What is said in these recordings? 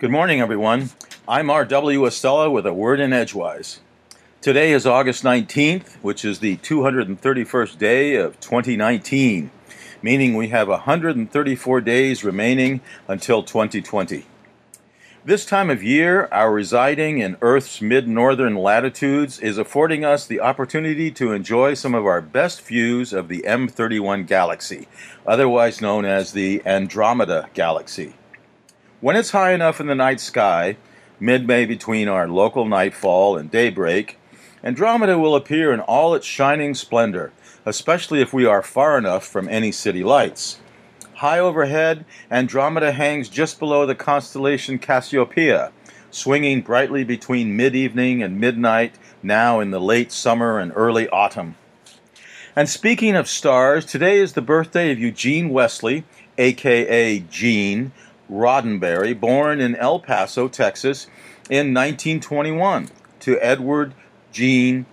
Good morning, everyone. I'm R.W. Estela with a word in Edgewise. Today is August 19th, which is the 231st day of 2019, meaning we have 134 days remaining until 2020. This time of year, our residing in Earth's mid northern latitudes is affording us the opportunity to enjoy some of our best views of the M31 galaxy, otherwise known as the Andromeda galaxy. When it's high enough in the night sky, midway between our local nightfall and daybreak, Andromeda will appear in all its shining splendor, especially if we are far enough from any city lights. High overhead, Andromeda hangs just below the constellation Cassiopeia, swinging brightly between mid evening and midnight, now in the late summer and early autumn. And speaking of stars, today is the birthday of Eugene Wesley, aka Gene, Roddenberry, born in El Paso, Texas, in 1921, to Edward Gene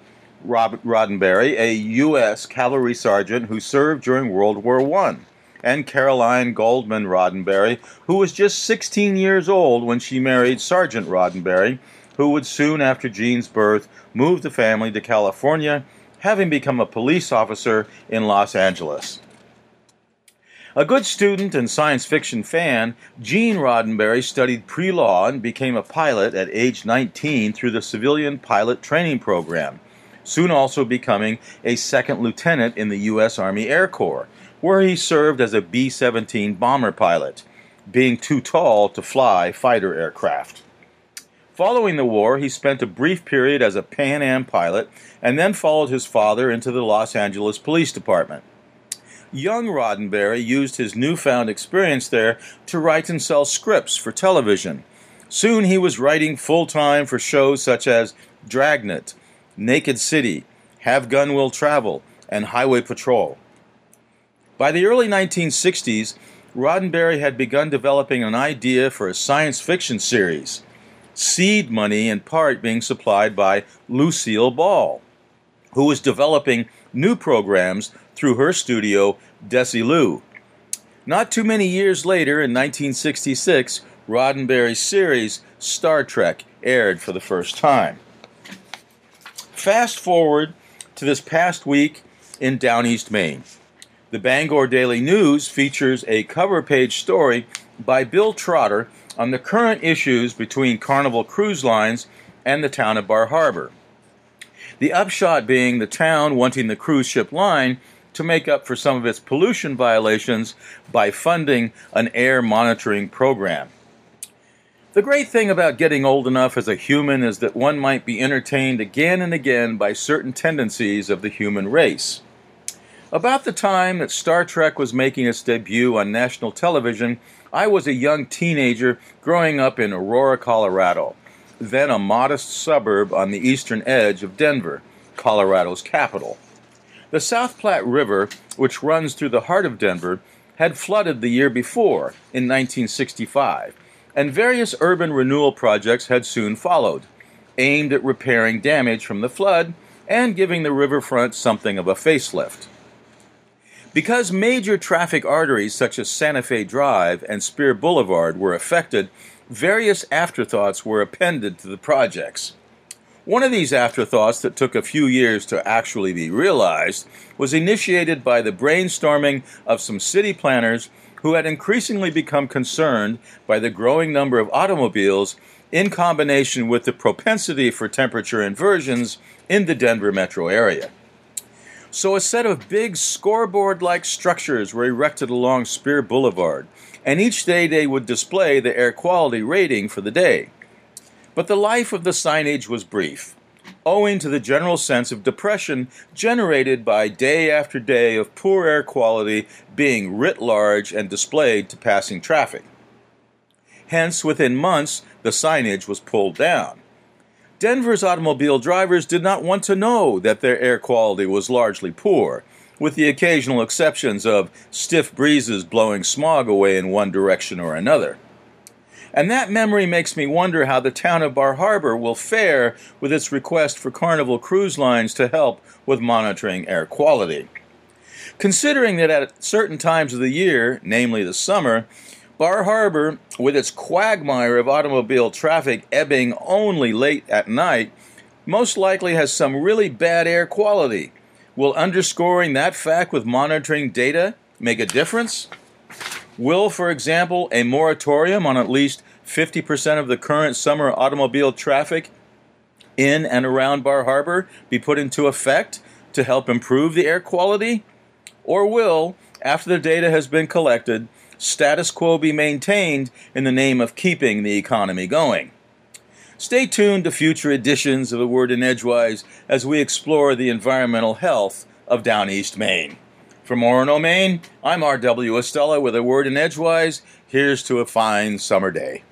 Roddenberry, a U.S. cavalry sergeant who served during World War I, and Caroline Goldman Roddenberry, who was just 16 years old when she married Sergeant Roddenberry, who would soon after Gene's birth move the family to California, having become a police officer in Los Angeles. A good student and science fiction fan, Gene Roddenberry studied pre law and became a pilot at age 19 through the Civilian Pilot Training Program, soon also becoming a second lieutenant in the U.S. Army Air Corps, where he served as a B 17 bomber pilot, being too tall to fly fighter aircraft. Following the war, he spent a brief period as a Pan Am pilot and then followed his father into the Los Angeles Police Department young Roddenberry used his newfound experience there to write and sell scripts for television. Soon he was writing full time for shows such as Dragnet, Naked City, Have Gun Will Travel, and Highway Patrol. By the early 1960s, Roddenberry had begun developing an idea for a science fiction series, seed money in part being supplied by Lucille Ball, who was developing new programs through her studio, Desilu. Not too many years later, in 1966, Roddenberry's series Star Trek aired for the first time. Fast forward to this past week in Down East Maine. The Bangor Daily News features a cover page story by Bill Trotter on the current issues between Carnival Cruise Lines and the town of Bar Harbor. The upshot being the town wanting the cruise ship line to make up for some of its pollution violations by funding an air monitoring program. The great thing about getting old enough as a human is that one might be entertained again and again by certain tendencies of the human race. About the time that Star Trek was making its debut on national television, I was a young teenager growing up in Aurora, Colorado, then a modest suburb on the eastern edge of Denver, Colorado's capital. The South Platte River, which runs through the heart of Denver, had flooded the year before, in 1965, and various urban renewal projects had soon followed, aimed at repairing damage from the flood and giving the riverfront something of a facelift. Because major traffic arteries such as Santa Fe Drive and Speer Boulevard were affected, various afterthoughts were appended to the projects. One of these afterthoughts that took a few years to actually be realized was initiated by the brainstorming of some city planners who had increasingly become concerned by the growing number of automobiles in combination with the propensity for temperature inversions in the Denver metro area. So a set of big scoreboard like structures were erected along Speer Boulevard, and each day they would display the air quality rating for the day. But the life of the signage was brief, owing to the general sense of depression generated by day after day of poor air quality being writ large and displayed to passing traffic. Hence, within months, the signage was pulled down. Denver's automobile drivers did not want to know that their air quality was largely poor, with the occasional exceptions of stiff breezes blowing smog away in one direction or another. And that memory makes me wonder how the town of Bar Harbor will fare with its request for Carnival Cruise Lines to help with monitoring air quality. Considering that at certain times of the year, namely the summer, Bar Harbor, with its quagmire of automobile traffic ebbing only late at night, most likely has some really bad air quality. Will underscoring that fact with monitoring data make a difference? Will, for example, a moratorium on at least 50% of the current summer automobile traffic in and around Bar Harbor be put into effect to help improve the air quality? Or will, after the data has been collected, status quo be maintained in the name of keeping the economy going? Stay tuned to future editions of A Word in Edgewise as we explore the environmental health of Down East Maine. From Orono, Maine, I'm R.W. Estela with A Word in Edgewise. Here's to a fine summer day.